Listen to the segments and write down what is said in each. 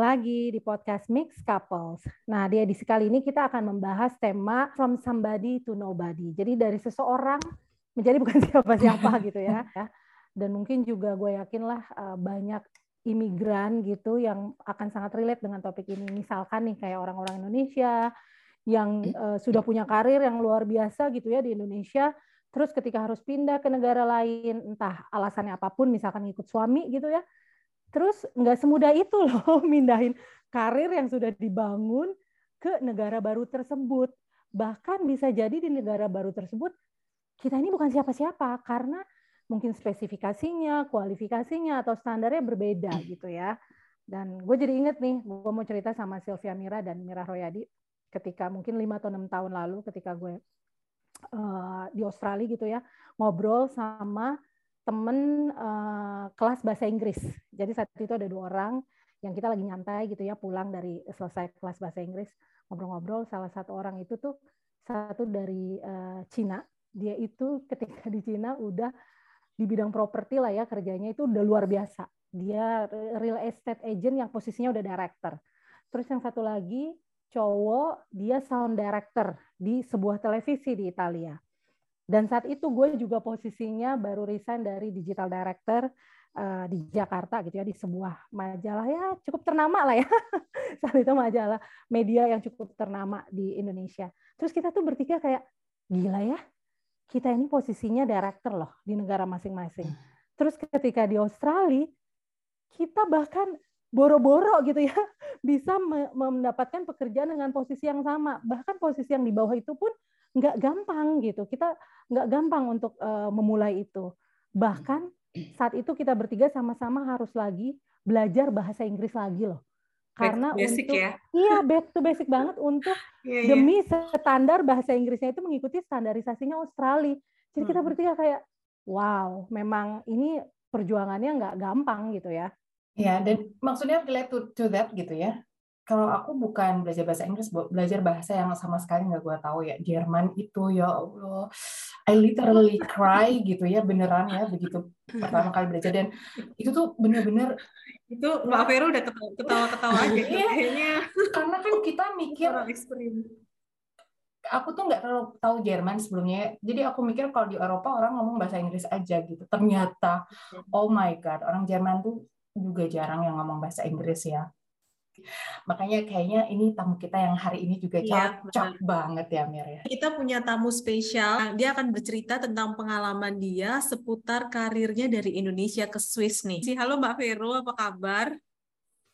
lagi di podcast Mix Couples. Nah, di edisi kali ini kita akan membahas tema From Somebody to Nobody. Jadi dari seseorang menjadi bukan siapa-siapa gitu ya. Dan mungkin juga gue yakinlah uh, banyak imigran gitu yang akan sangat relate dengan topik ini. Misalkan nih kayak orang-orang Indonesia yang uh, sudah punya karir yang luar biasa gitu ya di Indonesia, terus ketika harus pindah ke negara lain, entah alasannya apa pun, misalkan ikut suami gitu ya, Terus nggak semudah itu loh mindahin karir yang sudah dibangun ke negara baru tersebut. Bahkan bisa jadi di negara baru tersebut kita ini bukan siapa-siapa karena mungkin spesifikasinya, kualifikasinya atau standarnya berbeda gitu ya. Dan gue jadi inget nih, gue mau cerita sama Sylvia Mira dan Mira Royadi ketika mungkin lima atau enam tahun lalu ketika gue uh, di Australia gitu ya ngobrol sama temen uh, kelas bahasa Inggris. Jadi saat itu ada dua orang yang kita lagi nyantai gitu ya pulang dari selesai kelas bahasa Inggris ngobrol-ngobrol. Salah satu orang itu tuh satu dari uh, Cina. Dia itu ketika di Cina udah di bidang properti lah ya kerjanya itu udah luar biasa. Dia real estate agent yang posisinya udah director. Terus yang satu lagi cowok dia sound director di sebuah televisi di Italia dan saat itu gue juga posisinya baru resign dari digital director uh, di Jakarta gitu ya di sebuah majalah ya cukup ternama lah ya saat itu majalah media yang cukup ternama di Indonesia. Terus kita tuh bertiga kayak gila ya kita ini posisinya director loh di negara masing-masing. Terus ketika di Australia kita bahkan boro-boro gitu ya bisa mendapatkan pekerjaan dengan posisi yang sama bahkan posisi yang di bawah itu pun nggak gampang gitu. Kita nggak gampang untuk uh, memulai itu. Bahkan saat itu kita bertiga sama-sama harus lagi belajar bahasa Inggris lagi loh. Karena basic untuk ya. iya back to basic banget untuk yeah, iya. demi yeah. standar bahasa Inggrisnya itu mengikuti standarisasinya Australia. Jadi kita hmm. bertiga kayak wow, memang ini perjuangannya nggak gampang gitu ya. Ya, dan maksudnya relate to, to that gitu ya kalau aku bukan belajar bahasa Inggris, belajar bahasa yang sama sekali nggak gue tahu ya. Jerman itu ya Allah, I literally cry gitu ya beneran ya begitu pertama kali belajar. Dan itu tuh bener-bener itu Mbak Vero udah ketawa-ketawa aja iya, kayaknya. Karena kan kita mikir aku tuh nggak terlalu tahu Jerman sebelumnya jadi aku mikir kalau di Eropa orang ngomong bahasa Inggris aja gitu. Ternyata oh my god orang Jerman tuh juga jarang yang ngomong bahasa Inggris ya Makanya kayaknya ini tamu kita yang hari ini juga ya, cocok banget ya Mir ya. Kita punya tamu spesial. Dia akan bercerita tentang pengalaman dia seputar karirnya dari Indonesia ke Swiss nih. Si halo Mbak Vero, apa kabar?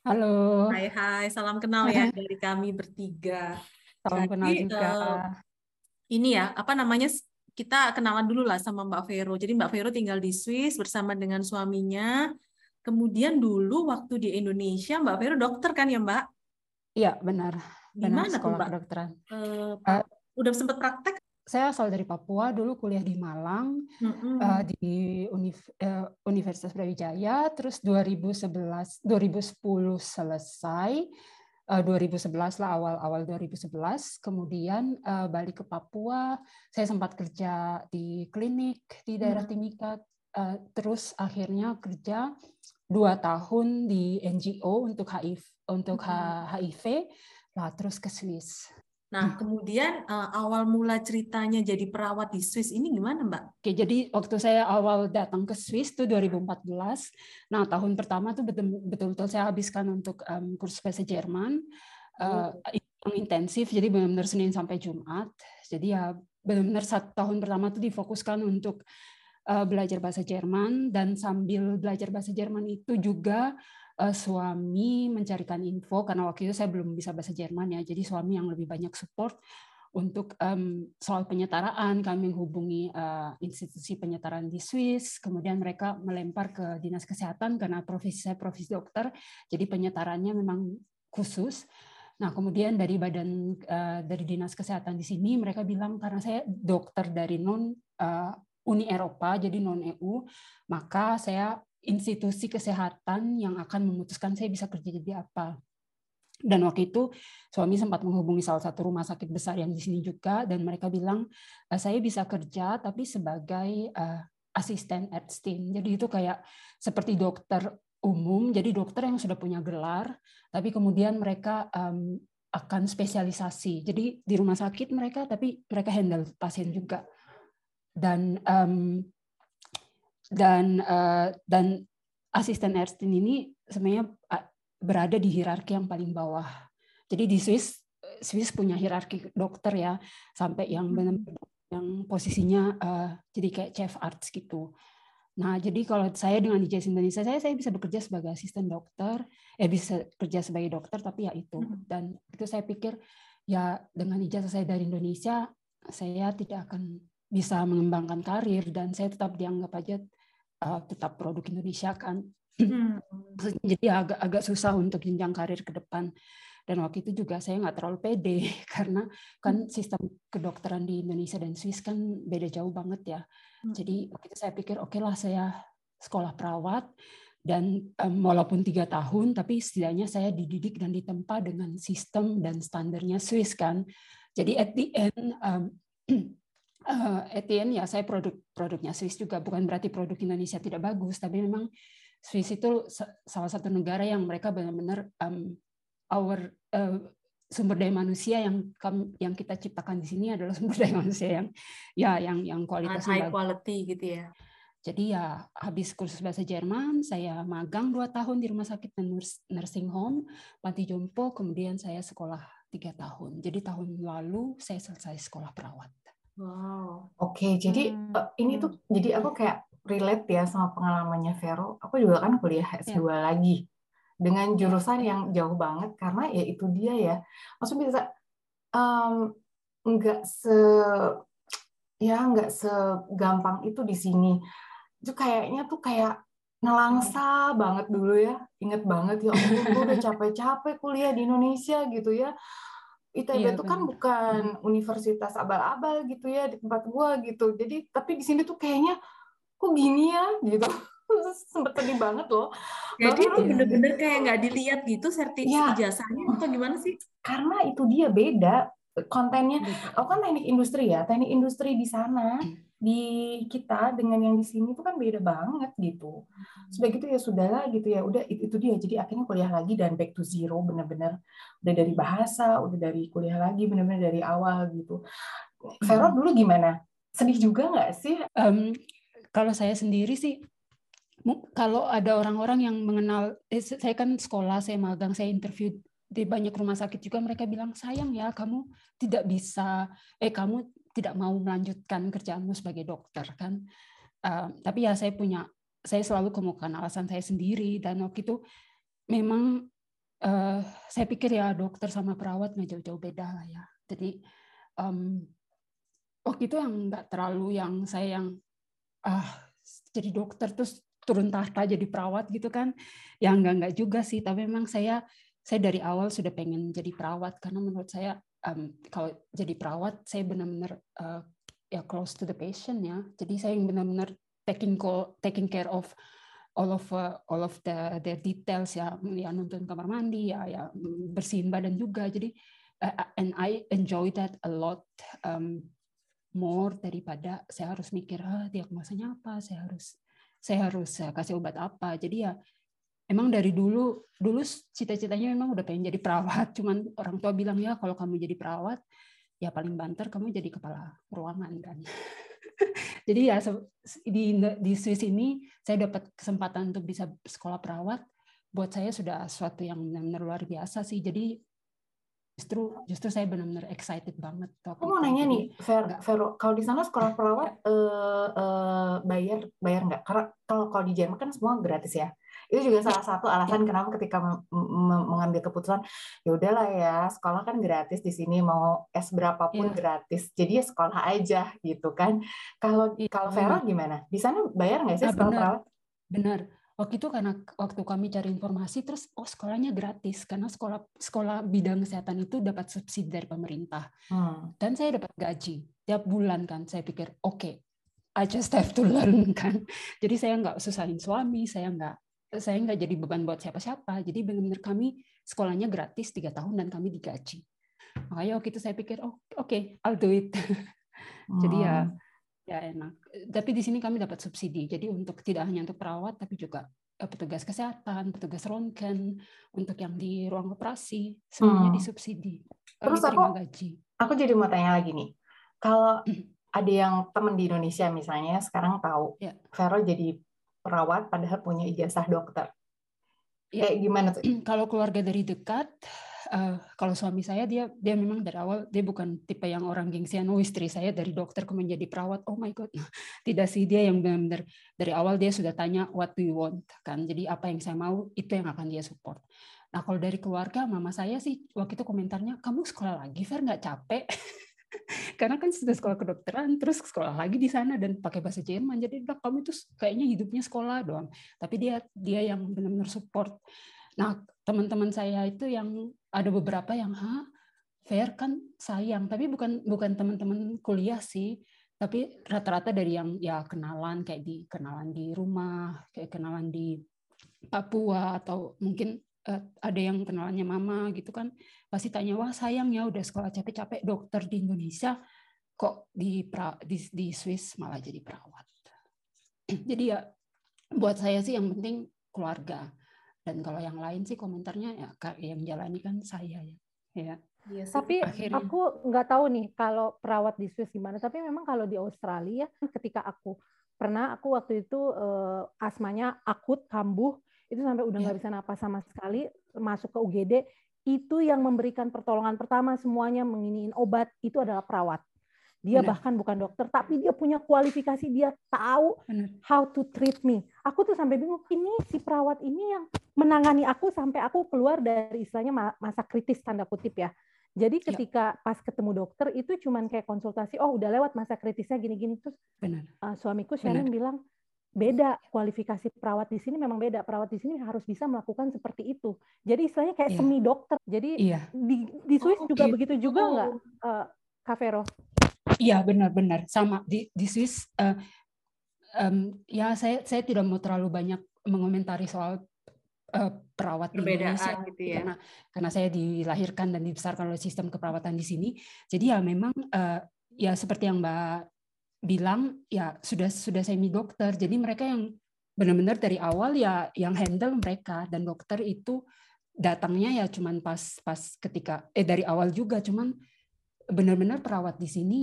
Halo. Hai hai, salam kenal ya dari kami bertiga. Salam Jadi, kenal juga. Uh, ini ya, apa namanya? Kita kenalan dulu lah sama Mbak Vero. Jadi Mbak Vero tinggal di Swiss bersama dengan suaminya Kemudian dulu waktu di Indonesia Mbak Vero dokter kan ya Mbak? Iya benar. Gimana tuh Mbak? Kedokteran. Uh, uh, udah sempat praktek? Saya asal dari Papua, dulu kuliah di Malang, mm-hmm. uh, di Univ uh, Universitas Brawijaya, terus 2011, 2010 selesai, uh, 2011 lah awal-awal 2011, kemudian uh, balik ke Papua, saya sempat kerja di klinik di daerah. Timika, uh, terus akhirnya kerja dua tahun di NGO untuk HIV untuk HIV lah terus ke Swiss. Nah, hmm. kemudian uh, awal mula ceritanya jadi perawat di Swiss ini gimana, Mbak? Oke, jadi waktu saya awal datang ke Swiss itu 2014. Nah, tahun pertama tuh betul-betul saya habiskan untuk um, kursus bahasa Jerman. Uh, yang intensif, jadi benar-benar Senin sampai Jumat. Jadi ya benar-benar satu tahun pertama tuh difokuskan untuk belajar bahasa Jerman dan sambil belajar bahasa Jerman itu juga uh, suami mencarikan info karena waktu itu saya belum bisa bahasa Jerman ya jadi suami yang lebih banyak support untuk um, soal penyetaraan. Kami menghubungi uh, institusi penyetaraan di Swiss kemudian mereka melempar ke dinas kesehatan karena profesi saya profesi dokter jadi penyetarannya memang khusus. Nah, kemudian dari badan uh, dari dinas kesehatan di sini mereka bilang karena saya dokter dari non uh, Uni Eropa, jadi non-EU, maka saya institusi kesehatan yang akan memutuskan saya bisa kerja jadi apa. Dan waktu itu suami sempat menghubungi salah satu rumah sakit besar yang di sini juga, dan mereka bilang eh, saya bisa kerja tapi sebagai uh, asisten Epstein. Jadi itu kayak seperti dokter umum, jadi dokter yang sudah punya gelar, tapi kemudian mereka akan spesialisasi. Jadi di rumah sakit mereka, tapi mereka handle pasien juga. Dan um, dan uh, dan asisten Erstin ini sebenarnya berada di hierarki yang paling bawah. Jadi di Swiss Swiss punya hierarki dokter ya sampai yang benar yang posisinya uh, jadi kayak chef arts gitu. Nah, jadi kalau saya dengan ijazah Indonesia, saya saya bisa bekerja sebagai asisten dokter, eh bisa kerja sebagai dokter, tapi ya itu. Dan itu saya pikir ya dengan ijazah saya dari Indonesia, saya tidak akan bisa mengembangkan karir dan saya tetap dianggap aja uh, tetap produk Indonesia kan. Hmm. Jadi agak agak susah untuk jenjang karir ke depan dan waktu itu juga saya nggak terlalu pede karena kan hmm. sistem kedokteran di Indonesia dan Swiss kan beda jauh banget ya hmm. jadi waktu itu saya pikir oke okay lah saya sekolah perawat dan um, walaupun tiga tahun tapi setidaknya saya dididik dan ditempa dengan sistem dan standarnya Swiss kan jadi at the end um, uh, end ya saya produk produknya Swiss juga bukan berarti produk Indonesia tidak bagus tapi memang Swiss itu salah satu negara yang mereka benar-benar um, our uh, sumber daya manusia yang yang kita ciptakan di sini adalah sumber daya manusia yang ya yang yang kualitasnya high quality gitu ya. Jadi ya habis kursus bahasa Jerman, saya magang dua tahun di rumah sakit dan nursing home, panti jompo, kemudian saya sekolah tiga tahun. Jadi tahun lalu saya selesai sekolah perawat. Wow. Oke, okay, jadi hmm. uh, ini tuh jadi aku kayak relate ya sama pengalamannya Vero. Aku juga kan kuliah S2 ya. lagi dengan jurusan yang jauh banget karena ya itu dia ya maksudnya bisa um, nggak se ya nggak segampang itu di sini itu kayaknya tuh kayak nelangsa banget dulu ya inget banget ya aku udah capek-capek kuliah di Indonesia gitu ya ITB iya, itu kan bukan universitas abal-abal gitu ya di tempat gua gitu. Jadi tapi di sini tuh kayaknya kok gini ya? gitu. Sempet sedih banget loh. Jadi itu bener-bener kayak nggak dilihat gitu sertifikat ya. ijazahnya atau gimana sih? Karena itu dia beda kontennya. Aku kan teknik industri ya, teknik industri di sana di kita dengan yang di sini itu kan beda banget gitu. Sudah gitu ya sudahlah gitu ya, udah itu, itu dia. Jadi akhirnya kuliah lagi dan back to zero bener-bener udah dari bahasa, udah dari kuliah lagi bener-bener dari awal gitu. Vero dulu gimana? Sedih juga nggak sih? Um, kalau saya sendiri sih kalau ada orang-orang yang mengenal, eh, saya kan sekolah, saya magang, saya interview di banyak rumah sakit juga mereka bilang sayang ya kamu tidak bisa, eh kamu tidak mau melanjutkan kerjaanmu sebagai dokter kan. Uh, tapi ya saya punya, saya selalu kemukakan alasan saya sendiri dan waktu itu memang uh, saya pikir ya dokter sama perawat nggak jauh-jauh beda lah ya. Jadi um, waktu itu yang nggak terlalu yang saya yang ah jadi dokter terus turun tahta jadi perawat gitu kan ya enggak enggak juga sih tapi memang saya saya dari awal sudah pengen jadi perawat karena menurut saya um, kalau jadi perawat saya benar-benar uh, ya close to the patient ya. Jadi saya yang benar-benar taking call, taking care of all of uh, all of the their details ya. Ya nonton kamar mandi ya ya bersihin badan juga. Jadi uh, and I enjoy that a lot um, more daripada saya harus mikir ah diagnosanya apa? Saya harus saya harus kasih obat apa. Jadi ya emang dari dulu dulu cita-citanya memang udah pengen jadi perawat. Cuman orang tua bilang ya kalau kamu jadi perawat ya paling banter kamu jadi kepala ruangan kan. jadi ya di di Swiss ini saya dapat kesempatan untuk bisa sekolah perawat. Buat saya sudah sesuatu yang benar-benar luar biasa sih. Jadi justru justru saya benar-benar excited banget. Aku mau nanya nih, Ver, Vero, kalau di sana sekolah perawat uh, uh, bayar bayar nggak? Karena kalau kalau di Jerman kan semua gratis ya. Itu juga salah satu alasan ya. kenapa ketika mengambil keputusan ya udahlah ya sekolah kan gratis di sini mau es berapapun ya. gratis. Jadi ya sekolah aja gitu kan. Kalau ya. kalau Vero gimana? Di sana bayar nggak sih nah, sekolah benar. perawat? Benar waktu itu karena waktu kami cari informasi terus oh sekolahnya gratis karena sekolah sekolah bidang kesehatan itu dapat subsidi dari pemerintah hmm. dan saya dapat gaji tiap bulan kan saya pikir oke okay, I just have to learn kan jadi saya nggak susahin suami saya nggak saya nggak jadi beban buat siapa-siapa jadi benar-benar kami sekolahnya gratis tiga tahun dan kami digaji makanya waktu itu saya pikir oh oke okay, I'll do it hmm. jadi ya hmm ya enak. Tapi di sini kami dapat subsidi. Jadi untuk tidak hanya untuk perawat tapi juga eh, petugas kesehatan, petugas rongken, untuk yang di ruang operasi semuanya hmm. disubsidi. Terus aku, gaji. aku jadi mau tanya lagi nih, kalau hmm. ada yang teman di Indonesia misalnya sekarang tahu ya. Vero jadi perawat padahal punya ijazah dokter, ya. kayak gimana tuh? Kalau keluarga dari dekat, uh, kalau suami saya dia dia memang dari awal dia bukan tipe yang orang gengsian. Oh istri saya dari dokter kemudian jadi perawat. Oh my god. Tidak sih dia yang benar-benar dari awal dia sudah tanya what do you want? kan. Jadi apa yang saya mau itu yang akan dia support. Nah kalau dari keluarga mama saya sih waktu itu komentarnya kamu sekolah lagi Fer? Nggak capek karena kan sudah sekolah kedokteran terus sekolah lagi di sana dan pakai bahasa Jerman. Jadi udah kamu itu kayaknya hidupnya sekolah doang. Tapi dia dia yang benar-benar support. Nah teman-teman saya itu yang ada beberapa yang ha fair kan sayang. Tapi bukan bukan teman-teman kuliah sih. Tapi rata-rata dari yang ya kenalan kayak di kenalan di rumah kayak kenalan di Papua atau mungkin uh, ada yang kenalannya mama gitu kan pasti tanya wah sayang ya udah sekolah capek-capek dokter di Indonesia kok di pra, di, di Swiss malah jadi perawat jadi ya buat saya sih yang penting keluarga dan kalau yang lain sih komentarnya ya yang jalani kan saya ya ya Iya tapi akhirnya. aku nggak tahu nih kalau perawat di Swiss gimana. Tapi memang kalau di Australia, ketika aku pernah aku waktu itu uh, asmanya akut kambuh itu sampai udah nggak yeah. bisa napas sama sekali masuk ke UGD itu yang memberikan pertolongan pertama semuanya menginiin obat itu adalah perawat. Dia Benar. bahkan bukan dokter, tapi dia punya kualifikasi, dia tahu Benar. how to treat me. Aku tuh sampai bingung, ini si perawat ini yang menangani aku sampai aku keluar dari istilahnya masa kritis tanda kutip ya. Jadi ya. ketika ya. pas ketemu dokter itu cuman kayak konsultasi, oh udah lewat masa kritisnya gini-gini terus Benar. Uh, suamiku Shannon bilang beda kualifikasi perawat di sini memang beda perawat di sini harus bisa melakukan seperti itu jadi istilahnya kayak yeah. semi dokter jadi yeah. di di Swiss oh, juga gitu. begitu juga nggak uh, Kak Vero? Iya benar-benar sama di di Swiss uh, um, ya saya saya tidak mau terlalu banyak mengomentari soal uh, perawat Perbedaan di Indonesia gitu ya. karena karena saya dilahirkan dan dibesarkan oleh sistem keperawatan di sini. Jadi ya memang uh, ya seperti yang Mbak bilang ya sudah sudah semi dokter. Jadi mereka yang benar-benar dari awal ya yang handle mereka. Dan dokter itu datangnya ya cuman pas pas ketika eh dari awal juga. Cuman benar-benar perawat di sini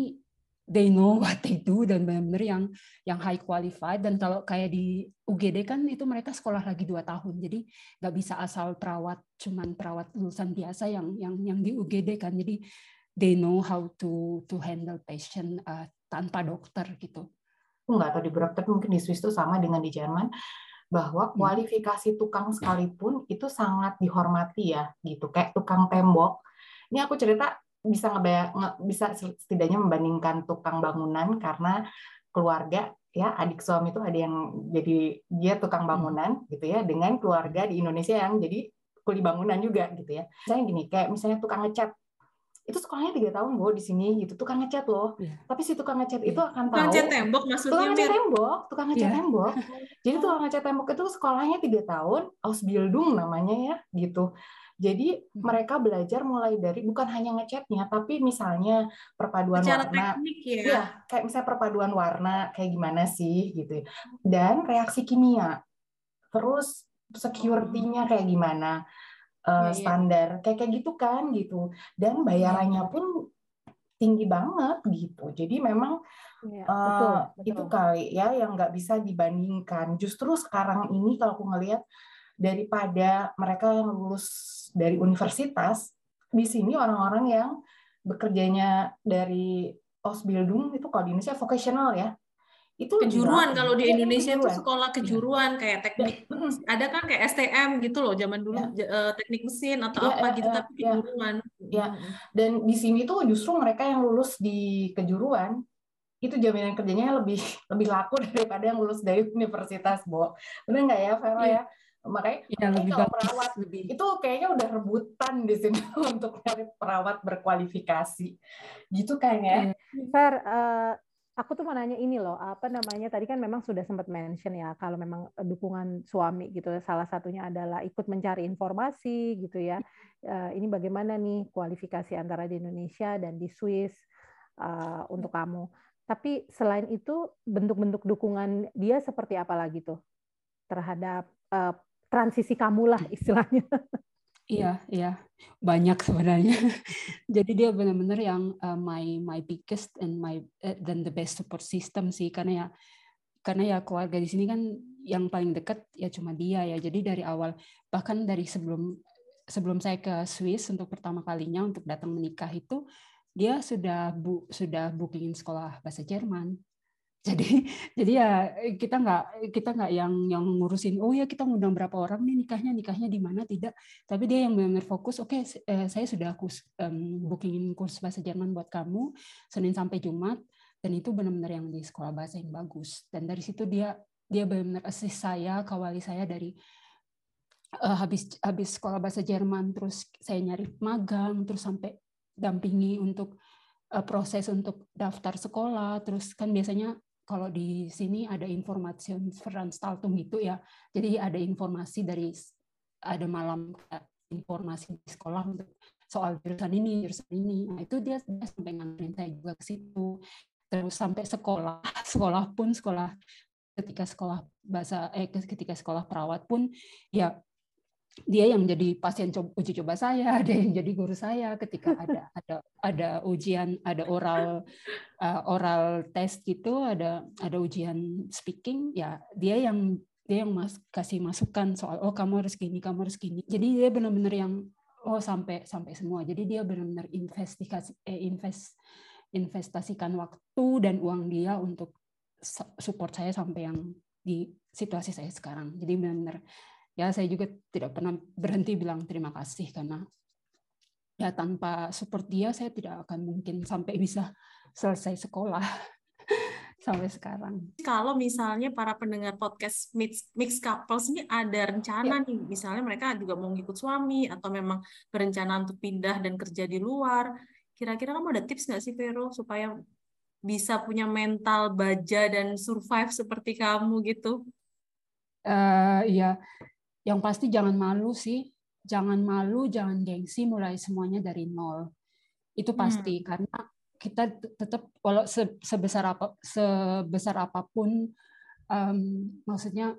they know what they do. Dan benar-benar yang yang high qualified. Dan kalau kayak di UGD kan itu mereka sekolah lagi dua tahun. Jadi nggak bisa asal perawat cuman perawat lulusan biasa yang yang yang di UGD kan. Jadi they know how to to handle patient uh, tanpa dokter gitu. Nggak tahu di beberapa tapi mungkin di Swiss itu sama dengan di Jerman bahwa hmm. kualifikasi tukang sekalipun itu sangat dihormati ya gitu kayak tukang tembok. Ini aku cerita bisa ngebayang bisa setidaknya membandingkan tukang bangunan karena keluarga ya adik suami itu ada yang jadi dia tukang hmm. bangunan gitu ya dengan keluarga di Indonesia yang jadi kuli bangunan juga gitu ya. Misalnya gini kayak misalnya tukang ngecat itu sekolahnya tiga tahun gue di sini gitu tukang ngecat loh yeah. tapi si tukang ngecat yeah. itu akan tahu tukang ngecat tembok maksudnya tukang ngecat tembok tukang ngecat yeah. tembok jadi tukang ngecat tembok itu sekolahnya tiga tahun Ausbildung namanya ya gitu jadi hmm. mereka belajar mulai dari bukan hanya ngecatnya, tapi misalnya perpaduan Secara warna, teknik ya. ya, kayak misalnya perpaduan warna kayak gimana sih gitu, ya. dan reaksi kimia, terus security-nya kayak gimana, uh, standar kayak kayak gitu kan gitu, dan bayarannya pun tinggi banget gitu. Jadi memang ya, uh, betul, betul. itu kali ya yang nggak bisa dibandingkan. Justru sekarang ini kalau aku ngelihat daripada mereka yang lulus dari universitas, di sini orang-orang yang bekerjanya dari Ausbildung itu kalau di Indonesia vocational ya. Itu kejuruan kalau di iya, Indonesia itu sekolah kejuruan kayak teknik ada kan kayak STM gitu loh zaman dulu ya. Eh, teknik mesin atau ya, apa ya, gitu ya, tapi ya. kejuruan. Ya. Dan di sini tuh justru mereka yang lulus di kejuruan itu jaminan kerjanya lebih lebih laku daripada yang lulus dari universitas, Bo. Benar nggak ya, Vero ya? ya? makanya, ya, lebih kalau perawat lebih. itu kayaknya udah rebutan di sini untuk cari perawat berkualifikasi gitu kayaknya ya. Fer, uh, aku tuh mau nanya ini loh apa namanya tadi kan memang sudah sempat mention ya kalau memang dukungan suami gitu salah satunya adalah ikut mencari informasi gitu ya ini bagaimana nih kualifikasi antara di Indonesia dan di Swiss untuk kamu tapi selain itu bentuk-bentuk dukungan dia seperti apa lagi tuh terhadap transisi kamu lah istilahnya. Iya, iya, banyak sebenarnya. Jadi dia benar-benar yang uh, my my biggest and my uh, dan the best support system sih, karena ya karena ya keluarga di sini kan yang paling dekat ya cuma dia ya. Jadi dari awal bahkan dari sebelum sebelum saya ke Swiss untuk pertama kalinya untuk datang menikah itu dia sudah bu, sudah bookingin sekolah bahasa Jerman jadi jadi ya kita nggak kita nggak yang yang ngurusin oh ya kita ngundang berapa orang nih nikahnya nikahnya di mana? Tidak. Tapi dia yang benar-benar fokus oke okay, eh, saya sudah kurs um, bookingin kurs bahasa Jerman buat kamu Senin sampai Jumat dan itu benar-benar yang di sekolah bahasa yang bagus. Dan dari situ dia dia benar-benar assist saya kawali saya dari uh, habis habis sekolah bahasa Jerman terus saya nyari magang terus sampai dampingi untuk proses untuk daftar sekolah terus kan biasanya kalau di sini ada informasi veranstaltung itu ya. Jadi ada informasi dari ada malam informasi di sekolah untuk soal jurusan ini, jurusan ini. Nah, itu dia, dia sampai nganterin saya juga ke situ. Terus sampai sekolah, sekolah pun sekolah ketika sekolah bahasa eh ketika sekolah perawat pun ya dia yang jadi pasien uji coba saya, ada yang jadi guru saya ketika ada ada ada ujian, ada oral uh, oral test gitu, ada ada ujian speaking, ya dia yang dia yang mas, kasih masukan soal oh kamu harus gini, kamu harus gini. Jadi dia benar-benar yang oh sampai sampai semua. Jadi dia benar-benar investigasi eh, invest investasikan waktu dan uang dia untuk support saya sampai yang di situasi saya sekarang. Jadi benar-benar ya saya juga tidak pernah berhenti bilang terima kasih karena ya tanpa support dia saya tidak akan mungkin sampai bisa selesai sekolah sampai sekarang. Kalau misalnya para pendengar podcast mix, mix couples ini ada rencana ya. nih, misalnya mereka juga mau ngikut suami atau memang berencana untuk pindah dan kerja di luar, kira-kira kamu ada tips nggak sih Vero supaya bisa punya mental baja dan survive seperti kamu gitu? Uh, ya, yang pasti jangan malu sih. Jangan malu jangan gengsi mulai semuanya dari nol. Itu pasti hmm. karena kita tetap walau sebesar apa sebesar apa pun um, maksudnya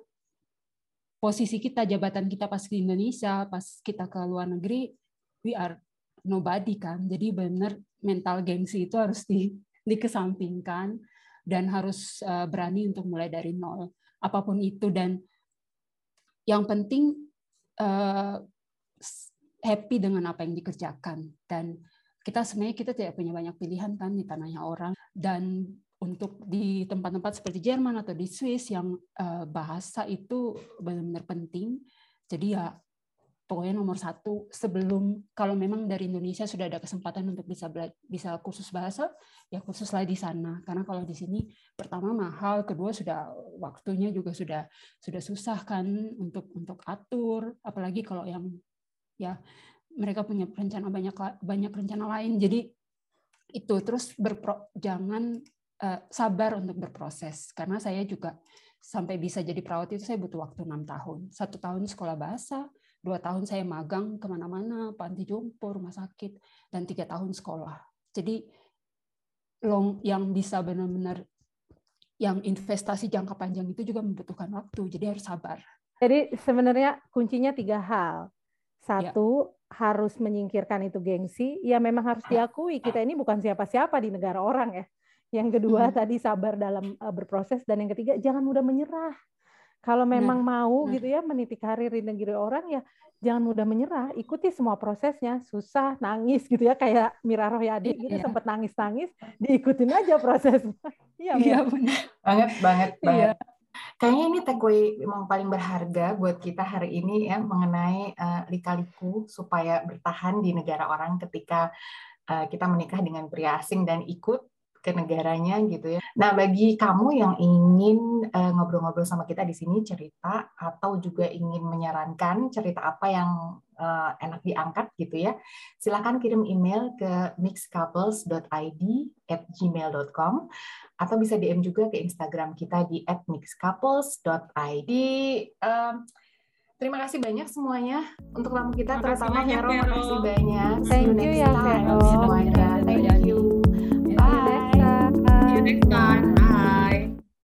posisi kita jabatan kita pas di Indonesia pas kita ke luar negeri we are nobody kan. Jadi benar mental gengsi itu harus di dikesampingkan dan harus uh, berani untuk mulai dari nol. Apa pun itu dan yang penting uh, happy dengan apa yang dikerjakan. Dan kita sebenarnya kita tidak punya banyak pilihan kan di tanahnya orang. Dan untuk di tempat-tempat seperti Jerman atau di Swiss yang uh, bahasa itu benar-benar penting jadi ya pokoknya nomor satu sebelum kalau memang dari Indonesia sudah ada kesempatan untuk bisa bisa kursus bahasa ya kursuslah di sana. Karena kalau di sini pertama mahal kedua sudah waktunya juga sudah sudah susah kan untuk untuk atur. Apalagi kalau yang ya mereka punya rencana banyak banyak rencana lain. Jadi itu terus berpro, jangan uh, sabar untuk berproses. Karena saya juga sampai bisa jadi perawat itu saya butuh waktu enam tahun. Satu tahun sekolah bahasa dua tahun saya magang ke mana-mana, panti jompo, rumah sakit, dan tiga tahun sekolah. Jadi long yang bisa benar-benar yang investasi jangka panjang itu juga membutuhkan waktu, jadi harus sabar. Jadi sebenarnya kuncinya tiga hal. Satu, ya. harus menyingkirkan itu gengsi. Ya memang harus diakui kita ini bukan siapa-siapa di negara orang ya. Yang kedua hmm. tadi sabar dalam uh, berproses dan yang ketiga jangan mudah menyerah. Kalau memang nah, mau nah. gitu ya meniti karir di negeri orang ya jangan mudah menyerah, ikuti semua prosesnya, susah, nangis gitu ya kayak Mira Rohyadi iya. gitu sempat nangis-nangis, diikutin aja prosesnya. Iya, iya benar. Banget banget iya. banget. Kayaknya ini takeaway yang paling berharga buat kita hari ini ya mengenai uh, lika-liku supaya bertahan di negara orang ketika uh, kita menikah dengan pria asing dan ikut ke negaranya gitu ya. Nah, bagi kamu yang ingin ngobrol ngobrol-ngobrol sama kita di sini cerita atau juga ingin menyarankan cerita apa yang uh, enak diangkat gitu ya, silakan kirim email ke mixcouples.id at gmail.com atau bisa DM juga ke Instagram kita di at mixcouples.id. Uh, Terima kasih banyak semuanya untuk tamu kita, terutama Vero. Terima kasih banyak. Thank you ya, Vero. Semuanya. Thank you. next time.